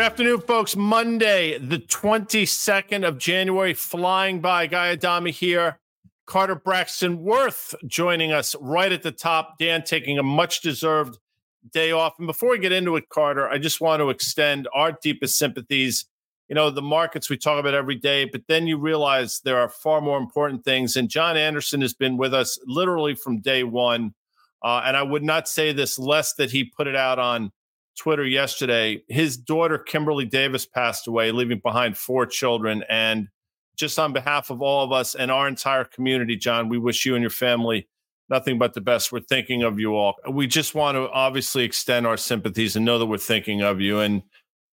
Good afternoon, folks. Monday, the 22nd of January, flying by. Guy Adami here. Carter Braxton Worth joining us right at the top. Dan taking a much deserved day off. And before we get into it, Carter, I just want to extend our deepest sympathies. You know, the markets we talk about every day, but then you realize there are far more important things. And John Anderson has been with us literally from day one. Uh, and I would not say this less that he put it out on Twitter yesterday. His daughter, Kimberly Davis, passed away, leaving behind four children. And just on behalf of all of us and our entire community, John, we wish you and your family nothing but the best. We're thinking of you all. We just want to obviously extend our sympathies and know that we're thinking of you. And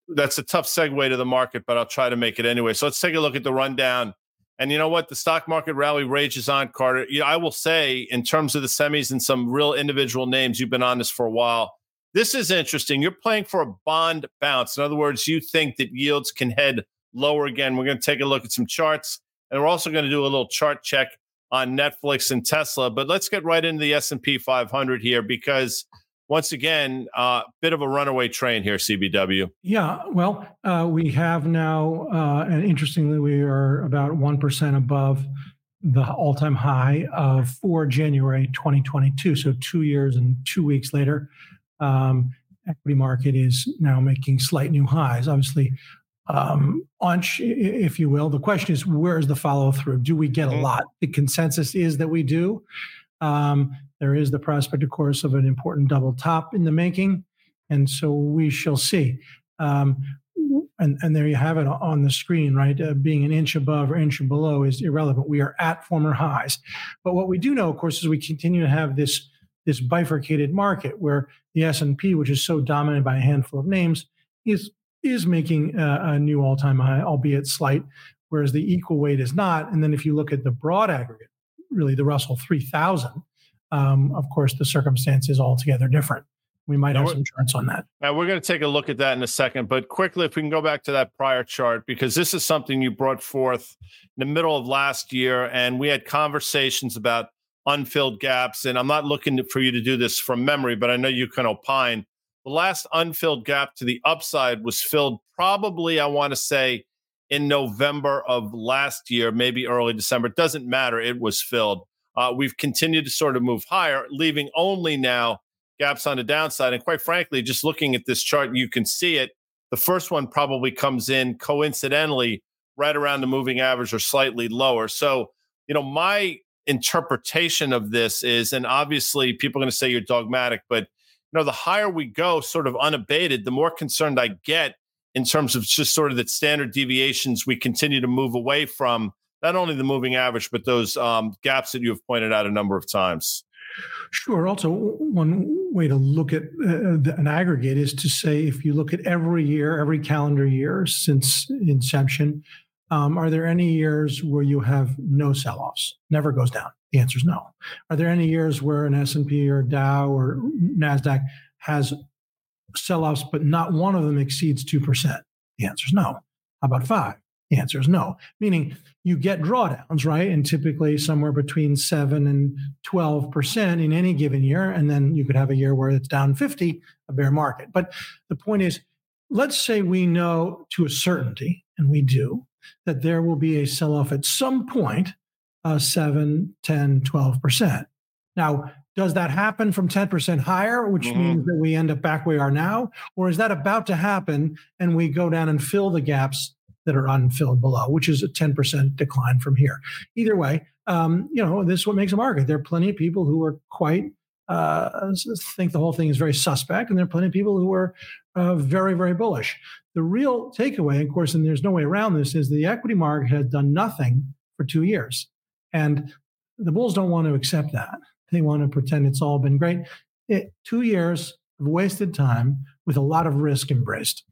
that's a tough segue to the market, but I'll try to make it anyway. So let's take a look at the rundown. And you know what? The stock market rally rages on, Carter. You know, I will say, in terms of the semis and some real individual names, you've been on this for a while. This is interesting. You're playing for a bond bounce. In other words, you think that yields can head lower again. We're going to take a look at some charts, and we're also going to do a little chart check on Netflix and Tesla. But let's get right into the S&P 500 here because once again, a uh, bit of a runaway train here, CBW. Yeah, well, uh, we have now, uh, and interestingly, we are about 1% above the all time high of for January 2022. So two years and two weeks later, um, equity market is now making slight new highs. Obviously, um, onch, if you will. The question is, where is the follow through? Do we get a mm-hmm. lot? The consensus is that we do. Um, there is the prospect, of course, of an important double top in the making, and so we shall see. Um, and, and there you have it on the screen, right? Uh, being an inch above or inch below is irrelevant. We are at former highs. But what we do know, of course, is we continue to have this this bifurcated market where the S&P, which is so dominated by a handful of names, is is making a, a new all-time high, albeit slight, whereas the equal weight is not. And then if you look at the broad aggregate, really the Russell 3000, um, of course, the circumstance is altogether different. We might now have some charts on that. Now we're going to take a look at that in a second, but quickly, if we can go back to that prior chart, because this is something you brought forth in the middle of last year, and we had conversations about unfilled gaps. And I'm not looking for you to do this from memory, but I know you can opine. The last unfilled gap to the upside was filled probably, I want to say, in November of last year, maybe early December. It doesn't matter. It was filled. Uh, we've continued to sort of move higher, leaving only now gaps on the downside. And quite frankly, just looking at this chart, you can see it. The first one probably comes in coincidentally right around the moving average or slightly lower. So, you know, my interpretation of this is, and obviously people are going to say you're dogmatic, but you know, the higher we go, sort of unabated, the more concerned I get in terms of just sort of the standard deviations we continue to move away from not only the moving average, but those um, gaps that you have pointed out a number of times. Sure. Also, one way to look at uh, an aggregate is to say if you look at every year, every calendar year since inception, um, are there any years where you have no sell-offs? Never goes down. The answer is no. Are there any years where an S&P or Dow or Nasdaq has sell-offs, but not one of them exceeds two percent? The answer is no. How about five? The answer is no. Meaning you get drawdowns, right? And typically somewhere between seven and twelve percent in any given year, and then you could have a year where it's down fifty, a bear market. But the point is, let's say we know to a certainty, and we do, that there will be a sell off at some point, uh, 7, 10, 12%. Now, does that happen from 10% higher, which mm-hmm. means that we end up back where we are now? Or is that about to happen and we go down and fill the gaps that are unfilled below, which is a 10% decline from here? Either way, um, you know, this is what makes a market. There are plenty of people who are quite uh, think the whole thing is very suspect, and there are plenty of people who are uh, very, very bullish. The real takeaway, of course, and there's no way around this, is the equity market has done nothing for two years. And the bulls don't want to accept that. They want to pretend it's all been great. It, two years of wasted time with a lot of risk embraced.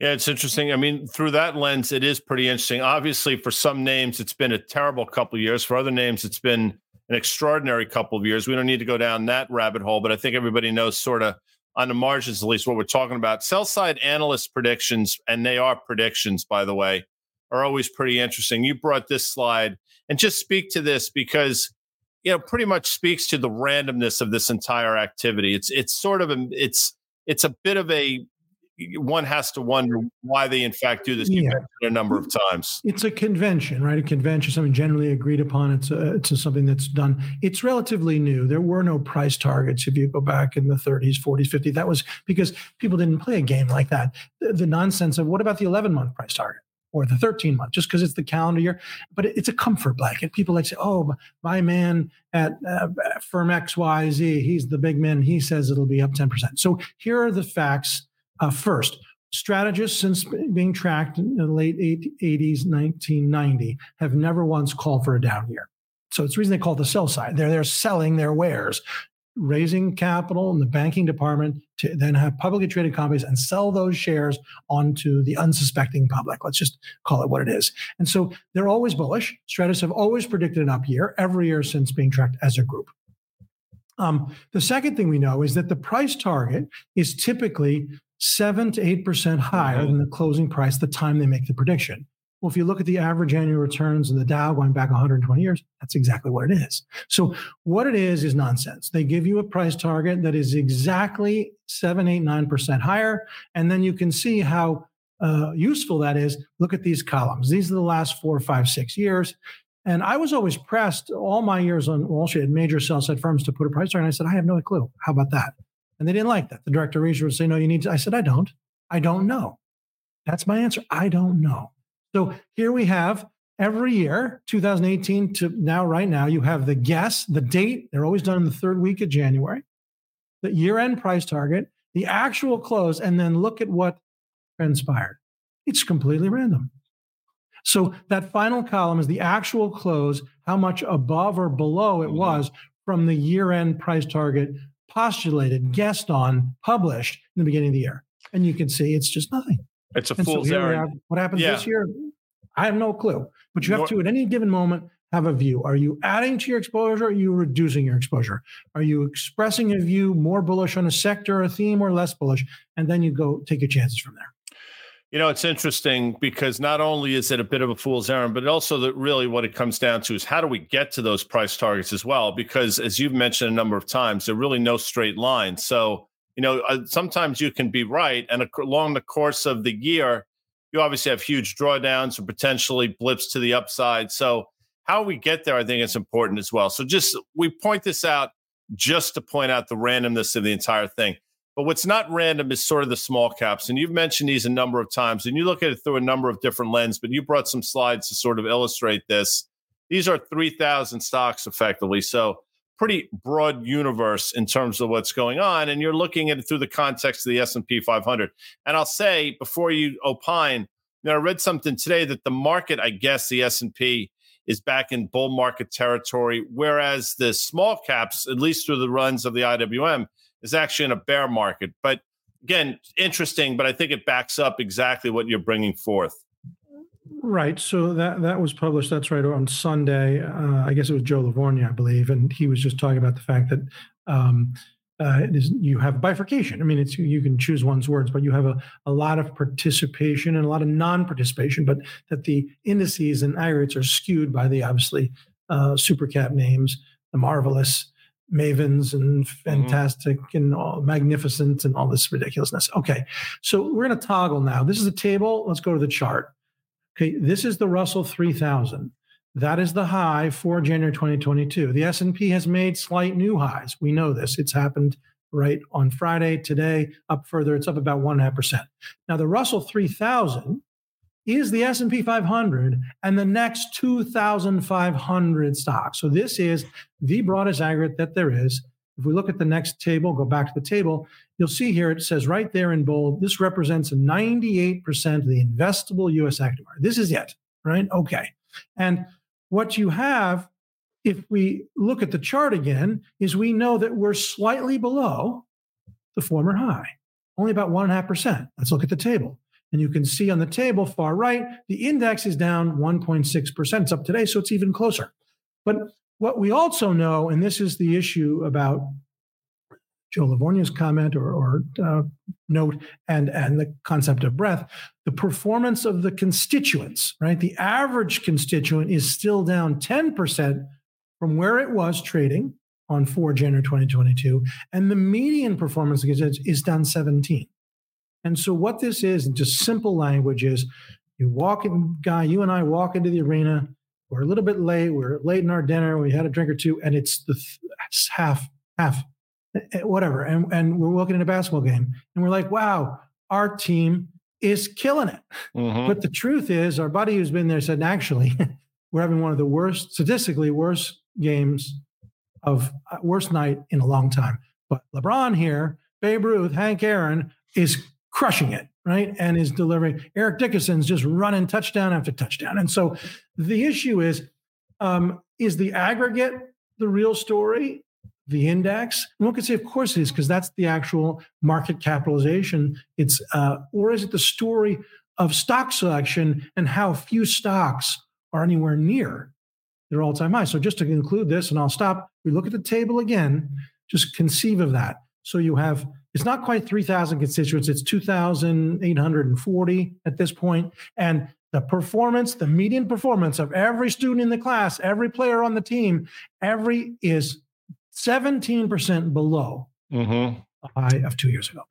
Yeah, it's interesting. I mean, through that lens, it is pretty interesting. Obviously, for some names, it's been a terrible couple of years. For other names, it's been an extraordinary couple of years. We don't need to go down that rabbit hole, but I think everybody knows sort of on the margins, at least what we're talking about. Sell side analyst predictions, and they are predictions, by the way, are always pretty interesting. You brought this slide and just speak to this because you know pretty much speaks to the randomness of this entire activity. It's it's sort of a it's it's a bit of a one has to wonder why they in fact do this yeah. a number of times. It's a convention, right? A convention, something generally agreed upon. It's a, it's a something that's done. It's relatively new. There were no price targets if you go back in the 30s, 40s, 50s. That was because people didn't play a game like that. The, the nonsense of what about the 11 month price target? or the 13 month, just because it's the calendar year. But it's a comfort blanket. People like say, oh, my man at uh, firm XYZ, he's the big man. He says it'll be up 10%. So here are the facts. Uh, first, strategists since being tracked in the late 80s, 1990, have never once called for a down year. So it's the reason they call it the sell side. They're they're selling their wares raising capital in the banking department to then have publicly traded companies and sell those shares onto the unsuspecting public. Let's just call it what it is. And so they're always bullish. Strategists have always predicted an up year every year since being tracked as a group. Um, the second thing we know is that the price target is typically seven to eight percent higher than the closing price the time they make the prediction. Well, if you look at the average annual returns in the Dow going back 120 years, that's exactly what it is. So, what it is is nonsense. They give you a price target that is exactly seven, eight, nine percent higher, and then you can see how uh, useful that is. Look at these columns. These are the last four, five, six years. And I was always pressed all my years on Wall Street at major sell side firms to put a price target. And I said, I have no clue. How about that? And they didn't like that. The director of research would say, No, you need to. I said, I don't. I don't know. That's my answer. I don't know. So here we have every year, 2018 to now, right now, you have the guess, the date. They're always done in the third week of January, the year end price target, the actual close, and then look at what transpired. It's completely random. So that final column is the actual close, how much above or below it mm-hmm. was from the year end price target postulated, guessed on, published in the beginning of the year. And you can see it's just nothing. It's a and fool's so errand. What happens yeah. this year? I have no clue. But you have to, at any given moment, have a view. Are you adding to your exposure? Or are you reducing your exposure? Are you expressing a view more bullish on a sector, or a theme, or less bullish? And then you go take your chances from there. You know, it's interesting because not only is it a bit of a fool's errand, but also that really what it comes down to is how do we get to those price targets as well? Because as you've mentioned a number of times, there are really no straight line. So you know, uh, sometimes you can be right. And along the course of the year, you obviously have huge drawdowns or potentially blips to the upside. So, how we get there, I think it's important as well. So, just we point this out just to point out the randomness of the entire thing. But what's not random is sort of the small caps. And you've mentioned these a number of times, and you look at it through a number of different lenses, but you brought some slides to sort of illustrate this. These are 3,000 stocks effectively. So, pretty broad universe in terms of what's going on and you're looking at it through the context of the S&P 500 and I'll say before you opine you know, I read something today that the market I guess the S&P is back in bull market territory whereas the small caps at least through the runs of the IWM is actually in a bear market but again interesting but I think it backs up exactly what you're bringing forth Right. So that that was published. That's right on Sunday. Uh, I guess it was Joe Lavorgna, I believe, and he was just talking about the fact that um, uh, you have bifurcation. I mean, it's you can choose one's words, but you have a, a lot of participation and a lot of non-participation. But that the indices and aggregates are skewed by the obviously uh, super cap names, the marvelous, mavens and mm-hmm. fantastic mm-hmm. and all magnificent and all this ridiculousness. Okay, so we're going to toggle now. This is a table. Let's go to the chart. Okay, this is the Russell 3000. That is the high for January 2022. The S&P has made slight new highs. We know this. It's happened right on Friday, today, up further. It's up about 1.5%. Now, the Russell 3000 is the S&P 500 and the next 2,500 stocks. So this is the broadest aggregate that there is. If we look at the next table, go back to the table, you'll see here it says right there in bold, this represents 98% of the investable US active market. This is it, right? Okay. And what you have, if we look at the chart again, is we know that we're slightly below the former high, only about 1.5%. Let's look at the table. And you can see on the table far right, the index is down 1.6%. It's up today, so it's even closer. But what we also know, and this is the issue about Joe Lavorgna's comment or, or uh, note and, and the concept of breath, the performance of the constituents, right? The average constituent is still down 10% from where it was trading on 4 January 2022, and the median performance is down 17. And so, what this is, in just simple language, is you walk in, guy, you and I walk into the arena. We're a little bit late. We're late in our dinner. We had a drink or two, and it's the it's half, half, eh, eh, whatever. And, and we're walking in a basketball game, and we're like, wow, our team is killing it. Mm-hmm. But the truth is, our buddy who's been there said, actually, we're having one of the worst, statistically worst games of uh, worst night in a long time. But LeBron here, Babe Ruth, Hank Aaron is crushing it, right? And is delivering. Eric Dickerson's just running touchdown after touchdown. And so the issue is, um, is the aggregate the real story? The index, and one could say, of course, it is because that's the actual market capitalization. It's, uh, or is it the story of stock selection and how few stocks are anywhere near their all time high. So just to conclude this, and I'll stop, we look at the table again, just conceive of that. So you have, it's not quite 3,000 constituents, it's 2,840 at this point. And the performance, the median performance of every student in the class, every player on the team, every is 17% below mm-hmm. the high of two years ago.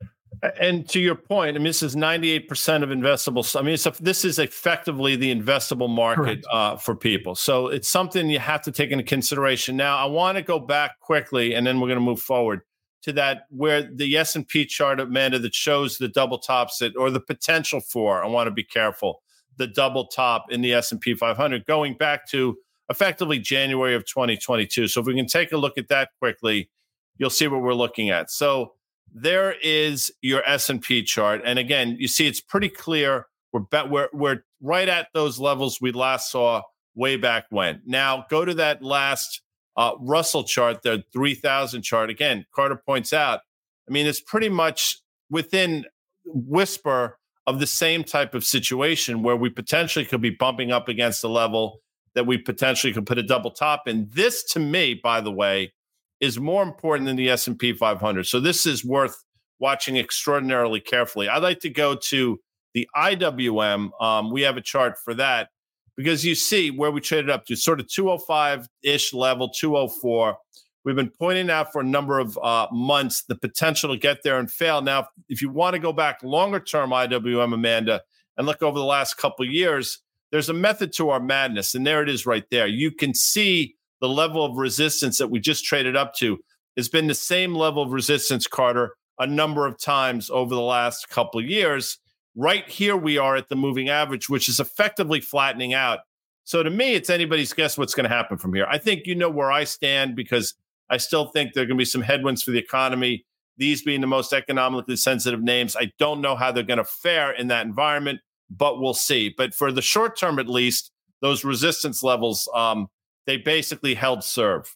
And to your point, I mean, this is 98% of investable. I mean, a, this is effectively the investable market uh, for people. So it's something you have to take into consideration. Now, I want to go back quickly, and then we're going to move forward to that where the S&P chart, Amanda, that shows the double tops that, or the potential for, I want to be careful, the double top in the S&P 500 going back to effectively January of 2022. So if we can take a look at that quickly, you'll see what we're looking at. So there is your S&P chart. And again, you see it's pretty clear. We're, we're, we're right at those levels we last saw way back when. Now, go to that last uh, Russell chart, the 3000 chart. Again, Carter points out, I mean, it's pretty much within whisper of the same type of situation where we potentially could be bumping up against a level that we potentially could put a double top in. This, to me, by the way, is more important than the S&P 500. So this is worth watching extraordinarily carefully. I'd like to go to the IWM. Um, we have a chart for that because you see where we traded up to sort of 205 ish level, 204. We've been pointing out for a number of uh, months the potential to get there and fail. Now, if you want to go back longer term, IWM, Amanda, and look over the last couple years, there's a method to our madness. And there it is right there. You can see the level of resistance that we just traded up to has been the same level of resistance, Carter, a number of times over the last couple of years. Right here, we are at the moving average, which is effectively flattening out. So to me, it's anybody's guess what's going to happen from here. I think you know where I stand because I still think there are going to be some headwinds for the economy. These being the most economically sensitive names, I don't know how they're going to fare in that environment, but we'll see. But for the short term, at least, those resistance levels um, they basically held serve.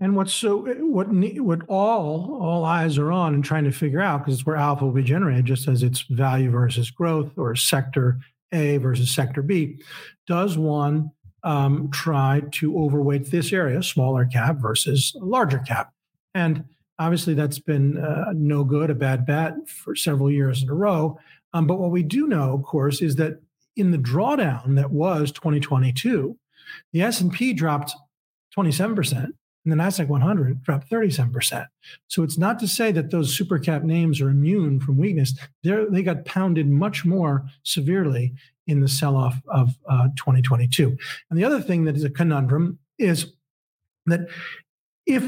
And what's so what what all all eyes are on and trying to figure out because it's where alpha will be generated, just as it's value versus growth or sector A versus sector B. Does one um, try to overweight this area, smaller cap versus larger cap? And obviously, that's been uh, no good, a bad bet for several years in a row. Um, but what we do know, of course, is that in the drawdown that was 2022 the S&P dropped 27% and the Nasdaq 100 dropped 37%. So it's not to say that those super cap names are immune from weakness. They're, they got pounded much more severely in the sell-off of uh, 2022. And the other thing that is a conundrum is that if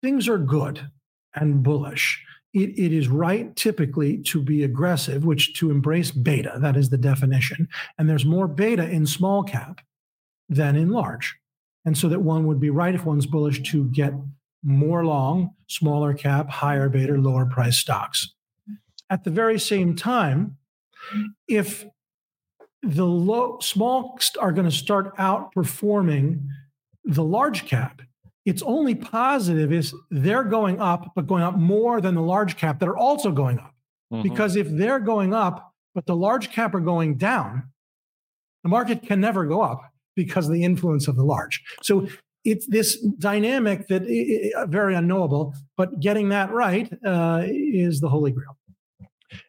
things are good and bullish, it, it is right typically to be aggressive, which to embrace beta, that is the definition. And there's more beta in small cap than in large. And so that one would be right if one's bullish to get more long, smaller cap, higher beta, lower price stocks. At the very same time, if the low small are going to start outperforming the large cap, it's only positive is they're going up, but going up more than the large cap that are also going up. Mm-hmm. Because if they're going up, but the large cap are going down, the market can never go up because of the influence of the large. So it's this dynamic that is very unknowable, but getting that right uh, is the holy grail.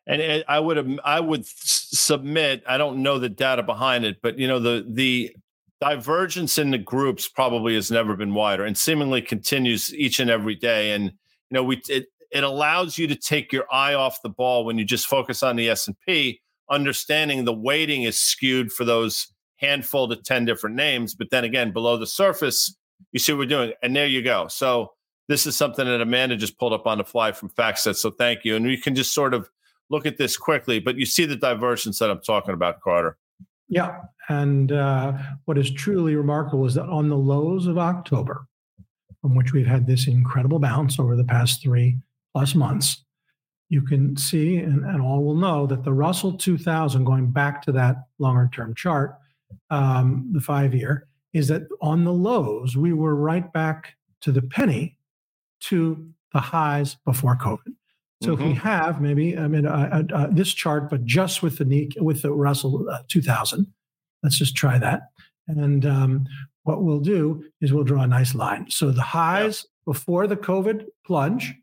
And I would I would submit. I don't know the data behind it, but you know the the divergence in the groups probably has never been wider, and seemingly continues each and every day. And you know we it, it allows you to take your eye off the ball when you just focus on the S&P, understanding the weighting is skewed for those handful to 10 different names. But then again, below the surface, you see what we're doing. And there you go. So this is something that Amanda just pulled up on the fly from FactSet. So thank you. And you can just sort of look at this quickly, but you see the divergence that I'm talking about, Carter. Yeah. And uh, what is truly remarkable is that on the lows of October, from which we've had this incredible bounce over the past three plus months, you can see, and, and all will know, that the Russell 2000, going back to that longer term chart, um, the five year, is that on the lows, we were right back to the penny to the highs before COVID. So mm-hmm. if we mm-hmm. have maybe, I mean, uh, uh, uh, this chart, but just with the with the Russell uh, 2000, let's just try that. And um, what we'll do is we'll draw a nice line. So the highs before the COVID plunge,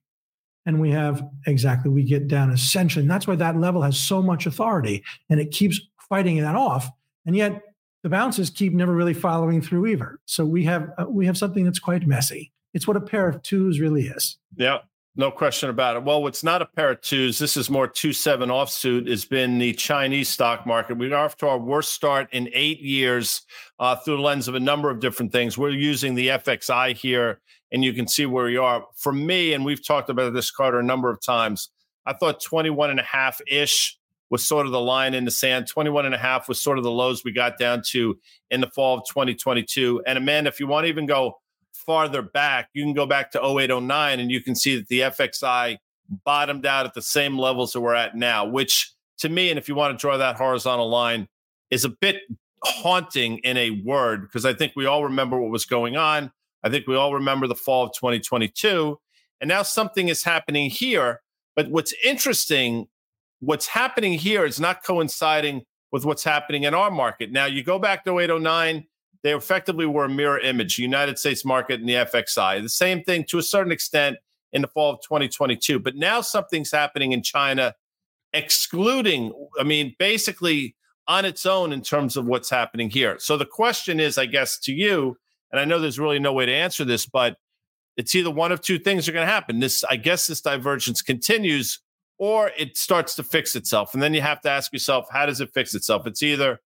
and we have exactly we get down essentially, and that's why that level has so much authority, and it keeps fighting that off. And yet the bounces keep never really following through either. So we have uh, we have something that's quite messy. It's what a pair of twos really is. Yeah, no question about it. Well, what's not a pair of twos, this is more two seven offsuit, has been the Chinese stock market. We are off to our worst start in eight years uh, through the lens of a number of different things. We're using the FXI here, and you can see where we are. For me, and we've talked about this, Carter, a number of times, I thought 21 and a half ish was sort of the line in the sand. 21 and a half was sort of the lows we got down to in the fall of 2022. And Amanda, if you want to even go farther back, you can go back to 0809 and you can see that the FXI bottomed out at the same levels that we're at now, which to me, and if you want to draw that horizontal line, is a bit haunting in a word, because I think we all remember what was going on. I think we all remember the fall of 2022. And now something is happening here. But what's interesting, what's happening here is not coinciding with what's happening in our market. Now, you go back to 0809, they effectively were a mirror image, United States market and the FXI. The same thing to a certain extent in the fall of 2022. But now something's happening in China, excluding, I mean, basically on its own in terms of what's happening here. So the question is, I guess, to you, and I know there's really no way to answer this, but it's either one of two things are going to happen. This, I guess, this divergence continues or it starts to fix itself. And then you have to ask yourself, how does it fix itself? It's either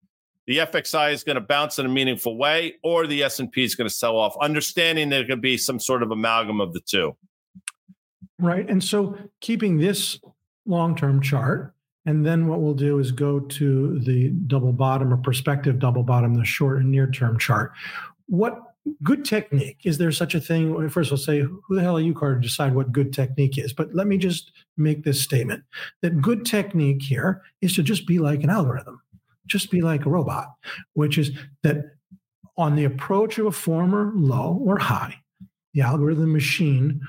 the FXI is going to bounce in a meaningful way, or the S&P is going to sell off, understanding there could be some sort of amalgam of the two. Right. And so keeping this long-term chart, and then what we'll do is go to the double bottom or perspective double bottom, the short and near-term chart. What good technique is there such a thing? First, we'll say, who the hell are you, Carter, to decide what good technique is? But let me just make this statement that good technique here is to just be like an algorithm just be like a robot, which is that on the approach of a former low or high, the algorithm machine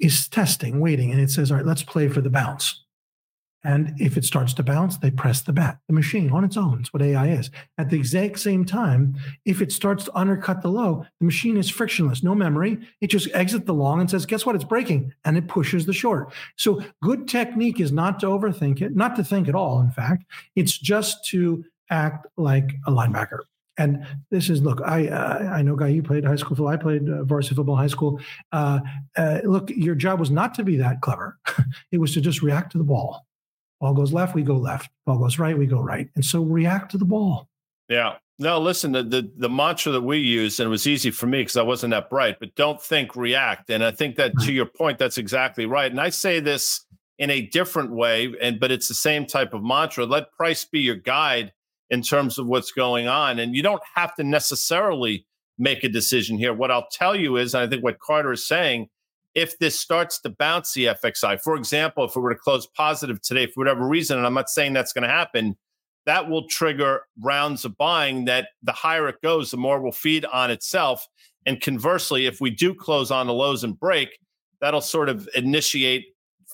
is testing, waiting, and it says, all right, let's play for the bounce. And if it starts to bounce, they press the bat, the machine on its own. It's what AI is. At the exact same time, if it starts to undercut the low, the machine is frictionless, no memory. It just exits the long and says, guess what? It's breaking. And it pushes the short. So good technique is not to overthink it, not to think at all, in fact. It's just to act like a linebacker. And this is look. I uh, I know, guy. You played high school football. I played uh, varsity football, high school. Uh, uh look, your job was not to be that clever. it was to just react to the ball. Ball goes left, we go left. Ball goes right, we go right. And so react to the ball. Yeah. No, listen, the, the, the mantra that we use, and it was easy for me because I wasn't that bright, but don't think, react. And I think that to your point, that's exactly right. And I say this in a different way, and but it's the same type of mantra. Let price be your guide in terms of what's going on. And you don't have to necessarily make a decision here. What I'll tell you is, and I think what Carter is saying, if this starts to bounce the FXI, for example, if it were to close positive today for whatever reason, and I'm not saying that's going to happen, that will trigger rounds of buying that the higher it goes, the more will feed on itself. And conversely, if we do close on the lows and break, that'll sort of initiate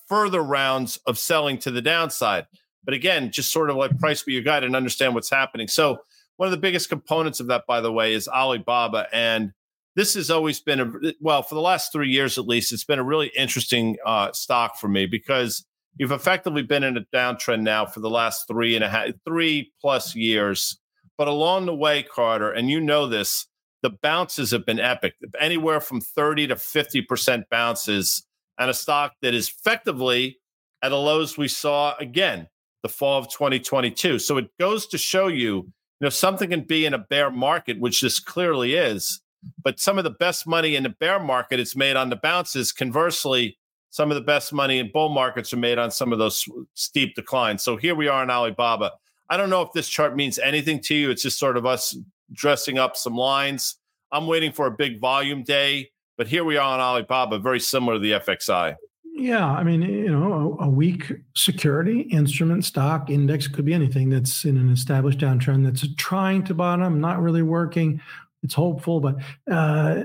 further rounds of selling to the downside. But again, just sort of like price be your guide and understand what's happening. So one of the biggest components of that, by the way, is Alibaba. And this has always been a well for the last three years at least it's been a really interesting uh, stock for me because you've effectively been in a downtrend now for the last three and a half three plus years but along the way carter and you know this the bounces have been epic anywhere from 30 to 50 percent bounces and a stock that is effectively at the lows we saw again the fall of 2022. So it goes to show you, you know, something can be in a bear market, which this clearly is, but some of the best money in the bear market is made on the bounces. Conversely, some of the best money in bull markets are made on some of those steep declines. So here we are in Alibaba. I don't know if this chart means anything to you. It's just sort of us dressing up some lines. I'm waiting for a big volume day, but here we are on Alibaba, very similar to the FXI. Yeah, I mean, you know, a, a, weak security instrument stock index could be anything that's in an established downtrend that's trying to bottom, not really working. It's hopeful, but uh,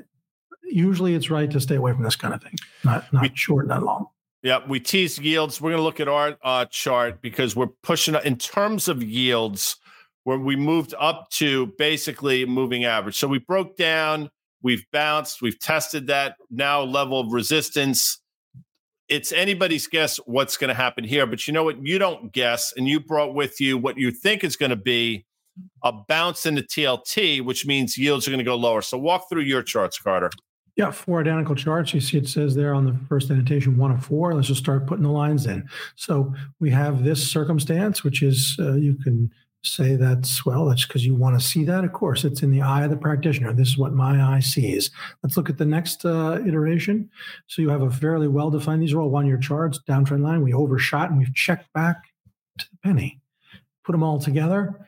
usually it's right to stay away from this kind of thing. Not not we, short, not long. Yeah, we tease yields. We're going to look at our uh, chart because we're pushing in terms of yields where we moved up to basically moving average. So we broke down, we've bounced, we've tested that now level of resistance it's anybody's guess what's going to happen here. But you know what? You don't guess, and you brought with you what you think is going to be a bounce in the TLT, which means yields are going to go lower. So walk through your charts, Carter. Yeah, four identical charts. You see it says there on the first annotation, one of four. Let's just start putting the lines in. So we have this circumstance, which is uh, you can say that's well that's because you want to see that of course it's in the eye of the practitioner this is what my eye sees let's look at the next uh, iteration so you have a fairly well defined these are all one year charts downtrend line we overshot and we've checked back to the penny put them all together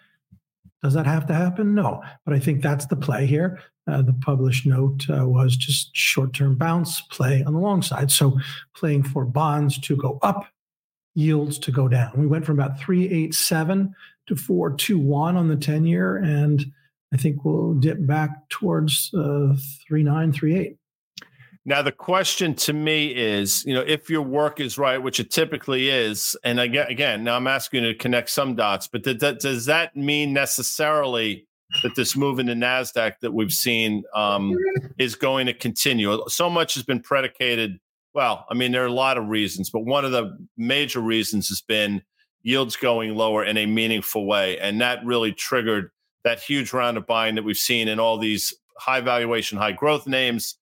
does that have to happen no but i think that's the play here uh, the published note uh, was just short term bounce play on the long side so playing for bonds to go up yields to go down we went from about 387 to 421 on the 10 year. And I think we'll dip back towards uh, 3938. Now, the question to me is, you know, if your work is right, which it typically is, and again, again, now I'm asking you to connect some dots, but th- th- does that mean necessarily that this move in the Nasdaq that we've seen um, is going to continue? So much has been predicated. Well, I mean, there are a lot of reasons, but one of the major reasons has been yields going lower in a meaningful way. And that really triggered that huge round of buying that we've seen in all these high valuation, high growth names.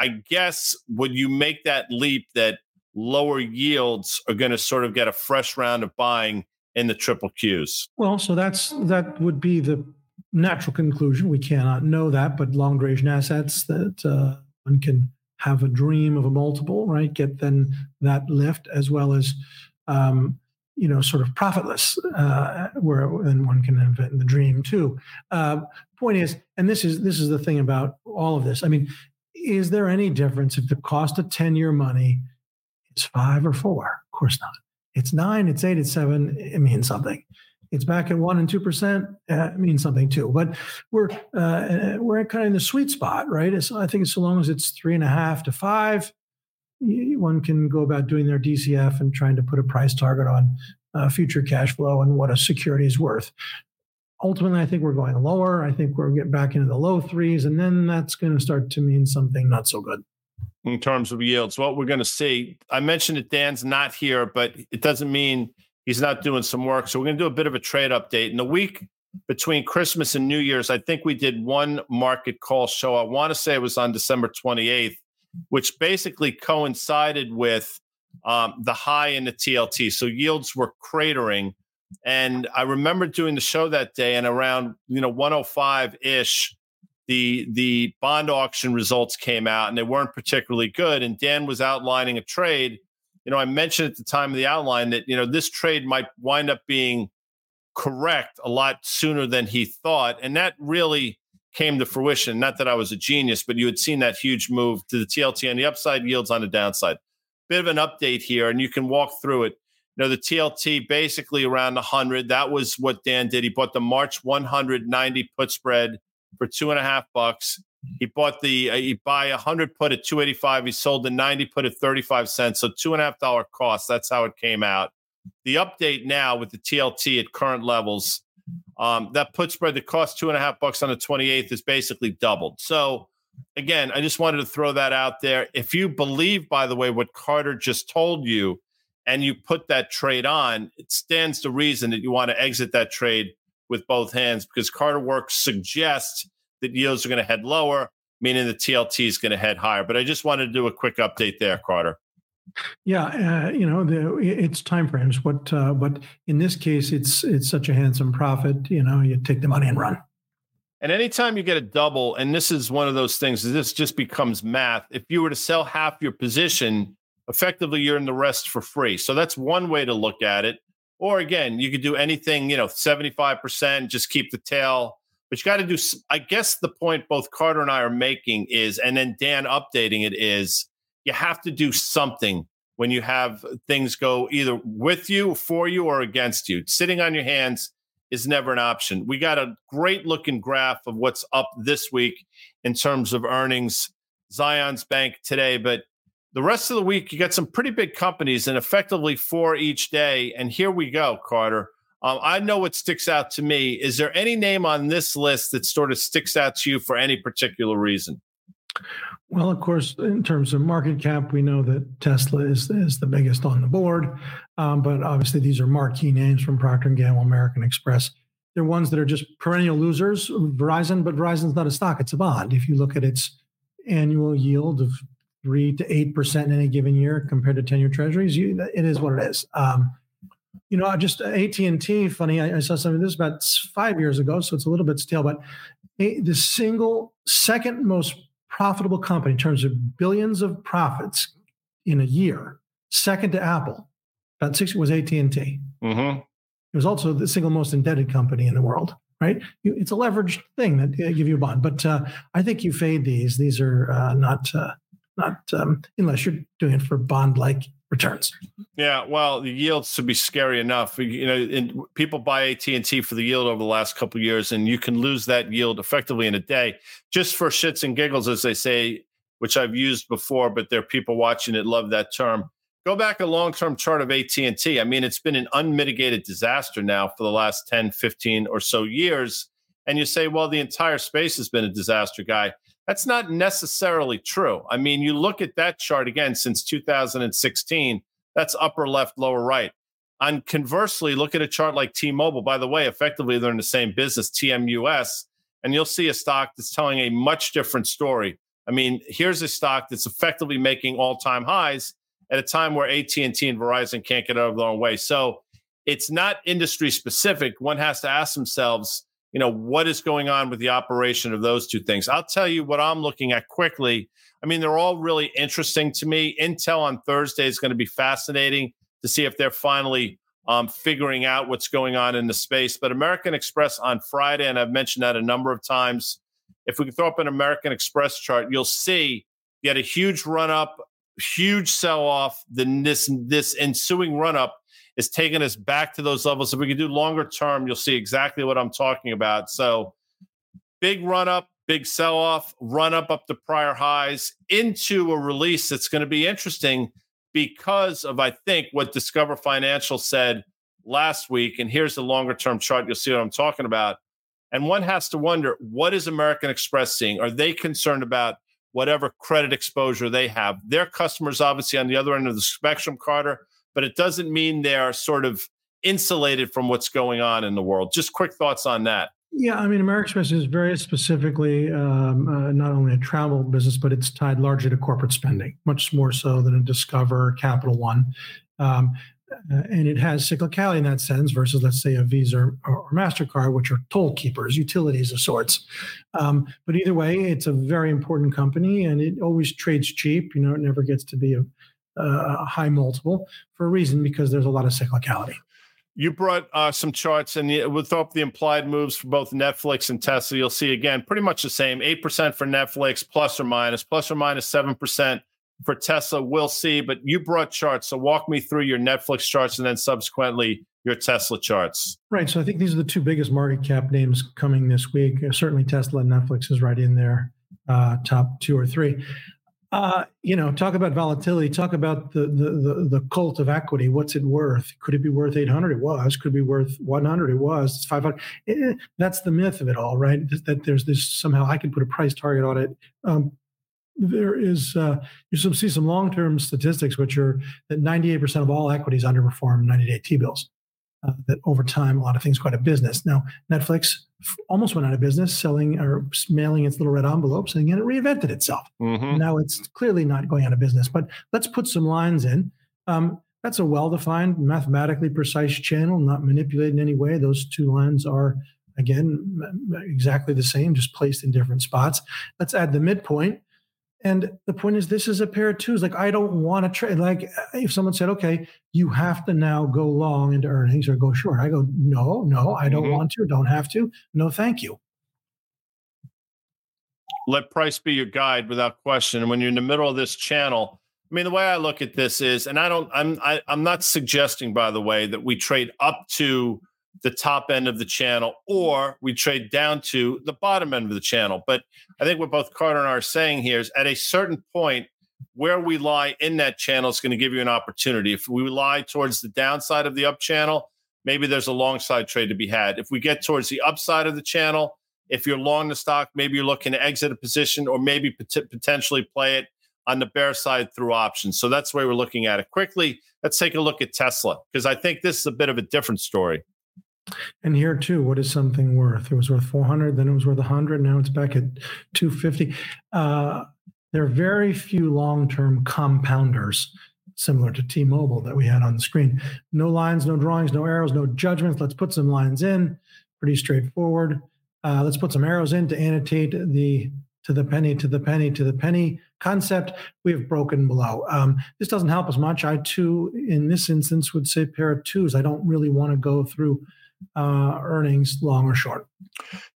I guess would you make that leap that lower yields are going to sort of get a fresh round of buying in the triple Qs? Well, so that's that would be the natural conclusion. We cannot know that, but long duration assets that uh, one can have a dream of a multiple, right? Get then that lift as well as um, you know, sort of profitless, uh, where then one can invent the dream too. Uh, point is, and this is this is the thing about all of this. I mean, is there any difference if the cost of ten-year money is five or four? Of course not. It's nine, it's eight, it's seven. It means something. It's back at one and two percent. Uh, it means something too. But we're uh, we're kind of in the sweet spot, right? It's, I think so long as it's three and a half to five, one can go about doing their DCF and trying to put a price target on uh, future cash flow and what a security is worth. Ultimately, I think we're going lower. I think we're getting back into the low threes, and then that's going to start to mean something not so good. In terms of yields, what we're going to see, I mentioned that Dan's not here, but it doesn't mean he's not doing some work. So we're going to do a bit of a trade update. In the week between Christmas and New Year's, I think we did one market call show. I want to say it was on December 28th which basically coincided with um, the high in the TLT. So yields were cratering. And I remember doing the show that day, and around you know 105 ish, the the bond auction results came out, and they weren't particularly good. And Dan was outlining a trade. You know, I mentioned at the time of the outline that you know this trade might wind up being correct a lot sooner than he thought, and that really came to fruition. Not that I was a genius, but you had seen that huge move to the TLT on the upside, yields on the downside. Bit of an update here, and you can walk through it. You know, the TLT basically around 100. That was what Dan did. He bought the March 190 put spread for two and a half bucks. He bought the uh, he buy a hundred put at 285. He sold the 90 put at 35 cents. So two and a half dollar cost. That's how it came out. The update now with the TLT at current levels um, that put spread that cost two and a half bucks on the 28th is basically doubled. So, again, I just wanted to throw that out there. If you believe, by the way, what Carter just told you, and you put that trade on, it stands to reason that you want to exit that trade with both hands because Carter Works suggests that yields are going to head lower, meaning the TLT is going to head higher. But I just wanted to do a quick update there, Carter. Yeah, uh, you know, the, it's time frames. What, uh, but in this case, it's it's such a handsome profit. You know, you take the money and run. And anytime you get a double, and this is one of those things, this just becomes math. If you were to sell half your position, effectively you're in the rest for free. So that's one way to look at it. Or again, you could do anything, you know, 75%, just keep the tail. But you got to do, I guess the point both Carter and I are making is, and then Dan updating it is, you have to do something when you have things go either with you, for you, or against you. Sitting on your hands is never an option. We got a great looking graph of what's up this week in terms of earnings. Zions Bank today, but the rest of the week you got some pretty big companies and effectively four each day. And here we go, Carter. Um, I know what sticks out to me. Is there any name on this list that sort of sticks out to you for any particular reason? Well, of course, in terms of market cap, we know that Tesla is, is the biggest on the board. Um, but obviously, these are marquee names from Procter & Gamble, American Express. They're ones that are just perennial losers. Verizon, but Verizon's not a stock; it's a bond. If you look at its annual yield of three to eight percent in any given year compared to ten-year Treasuries, you, it is what it is. Um, you know, just AT and T. Funny, I, I, saw something this about five years ago, so it's a little bit stale. But a, the single second most profitable company in terms of billions of profits in a year, second to Apple, about six was AT and T. Mm-hmm. It was also the single most indebted company in the world. Right? It's a leveraged thing that uh, give you a bond, but uh, I think you fade these. These are uh, not uh, not um, unless you're doing it for bond like returns. Yeah, well, the yields to be scary enough. You know, people buy AT and T for the yield over the last couple years, and you can lose that yield effectively in a day, just for shits and giggles, as they say, which I've used before. But there are people watching that love that term. Go back a long-term chart of AT&T. I mean, it's been an unmitigated disaster now for the last 10, 15 or so years. And you say, well, the entire space has been a disaster, guy. That's not necessarily true. I mean, you look at that chart again since 2016, that's upper left, lower right. And conversely, look at a chart like T Mobile. By the way, effectively, they're in the same business, TMUS, and you'll see a stock that's telling a much different story. I mean, here's a stock that's effectively making all time highs at a time where AT&T and Verizon can't get out of their own way. So it's not industry specific. One has to ask themselves, you know, what is going on with the operation of those two things. I'll tell you what I'm looking at quickly. I mean, they're all really interesting to me. Intel on Thursday is going to be fascinating to see if they're finally um, figuring out what's going on in the space. But American Express on Friday, and I've mentioned that a number of times. If we can throw up an American Express chart, you'll see you had a huge run up, huge sell off. Then this this ensuing run up is taking us back to those levels. If we can do longer term, you'll see exactly what I'm talking about. So, big run up, big sell off, run up up to prior highs into a release that's going to be interesting because of, I think, what Discover Financial said last week. And here's the longer term chart. You'll see what I'm talking about. And one has to wonder what is American Express seeing? Are they concerned about whatever credit exposure they have? Their customers, obviously, on the other end of the spectrum, Carter, but it doesn't mean they're sort of insulated from what's going on in the world. Just quick thoughts on that. Yeah, I mean, American Express is very specifically um, uh, not only a travel business, but it's tied largely to corporate spending, much more so than a Discover, Capital One. Um, uh, and it has cyclicality in that sense versus, let's say, a Visa or, or MasterCard, which are toll keepers, utilities of sorts. Um, but either way, it's a very important company and it always trades cheap. You know, it never gets to be a, a high multiple for a reason because there's a lot of cyclicality. You brought uh, some charts, and we'll up the implied moves for both Netflix and Tesla. You'll see again pretty much the same: eight percent for Netflix, plus or minus, plus or minus seven percent for Tesla. We'll see. But you brought charts, so walk me through your Netflix charts, and then subsequently your Tesla charts. Right. So I think these are the two biggest market cap names coming this week. Certainly, Tesla and Netflix is right in there, uh, top two or three. Uh, you know, talk about volatility. Talk about the, the, the the cult of equity. What's it worth? Could it be worth eight hundred? It was. Could it be worth one hundred? It was. It's five hundred. Eh, that's the myth of it all, right? That there's this somehow I can put a price target on it. Um, there is uh, you see some long term statistics which are that ninety eight percent of all equities underperform ninety day T bills. Uh, that over time a lot of things go out of business. Now Netflix almost went out of business, selling or mailing its little red envelopes, and again it reinvented itself. Mm-hmm. Now it's clearly not going out of business. But let's put some lines in. Um, that's a well-defined, mathematically precise channel, not manipulated in any way. Those two lines are again exactly the same, just placed in different spots. Let's add the midpoint and the point is, this is a pair of twos. Like, I don't want to trade. Like, if someone said, okay, you have to now go long into earnings or go short, I go, no, no, I don't mm-hmm. want to, don't have to. No, thank you. Let price be your guide without question. And when you're in the middle of this channel, I mean, the way I look at this is, and I don't, I'm, I, am i am not suggesting, by the way, that we trade up to the top end of the channel or we trade down to the bottom end of the channel. But I think what both Carter and I are saying here is at a certain point, where we lie in that channel is going to give you an opportunity. If we lie towards the downside of the up channel, maybe there's a long side trade to be had. If we get towards the upside of the channel, if you're long the stock, maybe you're looking to exit a position or maybe pot- potentially play it on the bear side through options. So that's the way we're looking at it. Quickly, let's take a look at Tesla because I think this is a bit of a different story. And here too, what is something worth? It was worth 400, then it was worth 100, now it's back at 250. Uh, there are very few long-term compounders similar to T-Mobile that we had on the screen. No lines, no drawings, no arrows, no judgments. Let's put some lines in. Pretty straightforward. Uh, let's put some arrows in to annotate the to the penny, to the penny, to the penny concept. We have broken below. Um, this doesn't help as much. I too, in this instance, would say pair of twos. I don't really want to go through uh, earnings, long or short.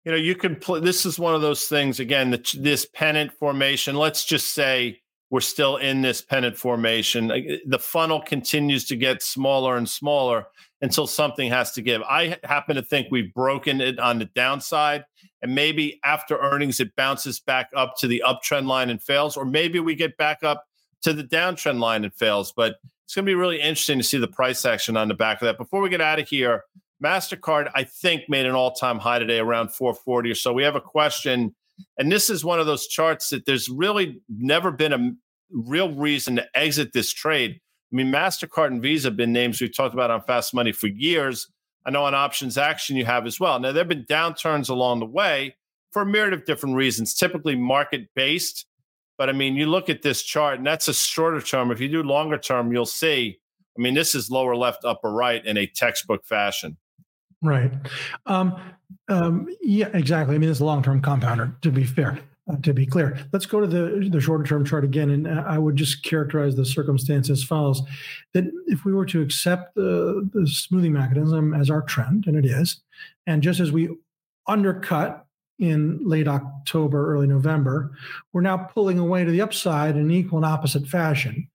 You know, you can play. This is one of those things. Again, the, this pennant formation. Let's just say we're still in this pennant formation. The funnel continues to get smaller and smaller until something has to give. I happen to think we've broken it on the downside, and maybe after earnings it bounces back up to the uptrend line and fails, or maybe we get back up to the downtrend line and fails. But it's going to be really interesting to see the price action on the back of that. Before we get out of here, MasterCard, I think, made an all time high today around 440 or so. We have a question, and this is one of those charts that there's really never been a real reason to exit this trade. I mean, MasterCard and Visa have been names we've talked about on Fast Money for years. I know on Options Action you have as well. Now, there have been downturns along the way for a myriad of different reasons, typically market based. But I mean, you look at this chart, and that's a shorter term. If you do longer term, you'll see. I mean, this is lower left, upper right in a textbook fashion. Right. Um, um, yeah, exactly. I mean, it's a long-term compounder. To be fair, uh, to be clear, let's go to the the shorter-term chart again, and I would just characterize the circumstance as follows: that if we were to accept the, the smoothing mechanism as our trend, and it is, and just as we undercut in late October, early November, we're now pulling away to the upside in equal and opposite fashion.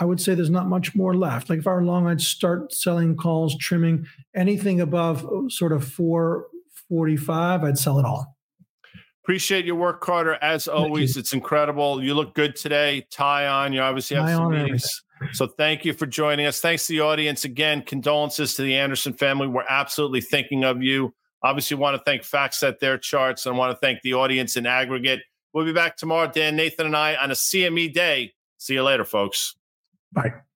I would say there's not much more left. Like if I were long, I'd start selling calls, trimming anything above uh, sort of 445, I'd sell it all. Appreciate your work, Carter. As always, it's incredible. You look good today. Tie on. You obviously have Tie some meetings. So thank you for joining us. Thanks to the audience. Again, condolences to the Anderson family. We're absolutely thinking of you. Obviously, want to thank FactSet their charts and want to thank the audience in aggregate. We'll be back tomorrow, Dan, Nathan, and I on a CME day. See you later, folks. Bye.